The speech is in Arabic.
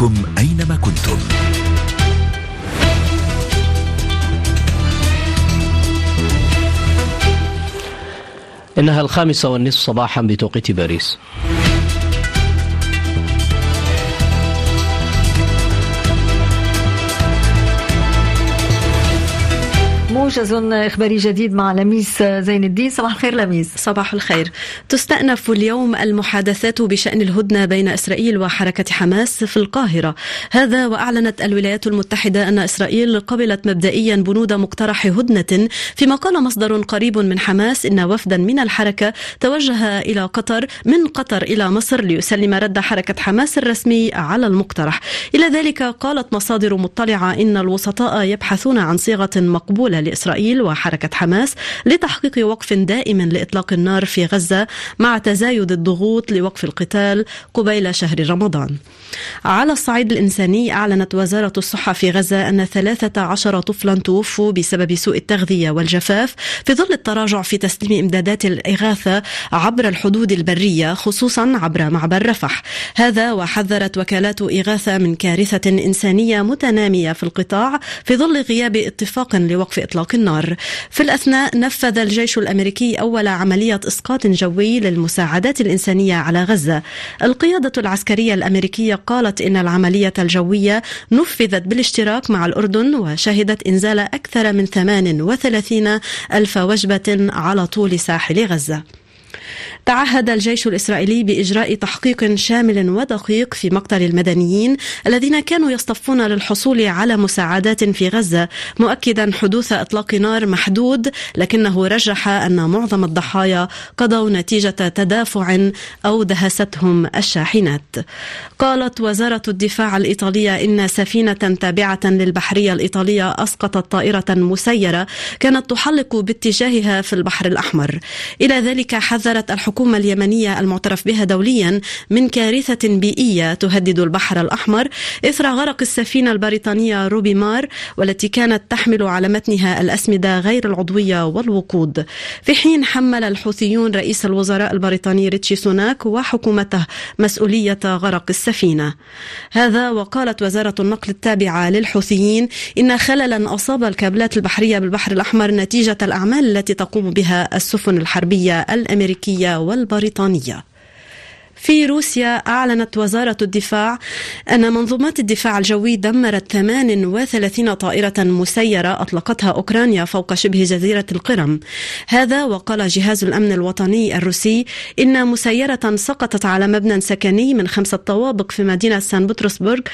بكم أينما كنتم. إنها الخامسة والنصف صباحا بتوقيت باريس. موجز إخباري جديد مع لميس زين الدين. صباح الخير لميس. صباح الخير. تستأنف اليوم المحادثات بشأن الهدنة بين إسرائيل وحركة حماس في القاهرة. هذا وأعلنت الولايات المتحدة أن إسرائيل قبلت مبدئيا بنود مقترح هدنة فيما قال مصدر قريب من حماس إن وفدا من الحركة توجه إلى قطر من قطر إلى مصر ليسلم رد حركة حماس الرسمي على المقترح. إلى ذلك قالت مصادر مطلعة إن الوسطاء يبحثون عن صيغة مقبولة لإسرائيل. وحركة حماس لتحقيق وقف دائم لإطلاق النار في غزة مع تزايد الضغوط لوقف القتال قبيل شهر رمضان. على الصعيد الإنساني أعلنت وزارة الصحة في غزة أن 13 طفلا توفوا بسبب سوء التغذية والجفاف في ظل التراجع في تسليم إمدادات الإغاثة عبر الحدود البرية خصوصا عبر معبر رفح. هذا وحذرت وكالات إغاثة من كارثة إنسانية متنامية في القطاع في ظل غياب اتفاق لوقف إطلاق النار. في الأثناء نفذ الجيش الأمريكي أول عملية إسقاط جوي للمساعدات الإنسانية على غزة. القيادة العسكرية الأمريكية قالت إن العملية الجوية نفذت بالاشتراك مع الأردن وشهدت إنزال أكثر من 38 ألف وجبة على طول ساحل غزة. تعهد الجيش الإسرائيلي بإجراء تحقيق شامل ودقيق في مقتل المدنيين الذين كانوا يصطفون للحصول على مساعدات في غزة مؤكدا حدوث إطلاق نار محدود لكنه رجح أن معظم الضحايا قضوا نتيجة تدافع أو دهستهم الشاحنات. قالت وزارة الدفاع الإيطالية إن سفينة تابعة للبحرية الإيطالية أسقطت طائرة مسيرة كانت تحلق باتجاهها في البحر الأحمر. إلى ذلك حذرت الحكومة اليمنية المعترف بها دوليا من كارثة بيئية تهدد البحر الأحمر إثر غرق السفينة البريطانية روبي مار والتي كانت تحمل على متنها الأسمدة غير العضوية والوقود. في حين حمل الحوثيون رئيس الوزراء البريطاني ريتشي سوناك وحكومته مسؤولية غرق السفينة. هذا وقالت وزارة النقل التابعة للحوثيين إن خللا أصاب الكابلات البحرية بالبحر الأحمر نتيجة الأعمال التي تقوم بها السفن الحربية الأمريكية والبريطانية. في روسيا أعلنت وزارة الدفاع أن منظومات الدفاع الجوي دمرت 38 طائرة مسيرة أطلقتها أوكرانيا فوق شبه جزيرة القرم. هذا وقال جهاز الأمن الوطني الروسي إن مسيرة سقطت على مبنى سكني من خمسة طوابق في مدينة سان بطرسبرغ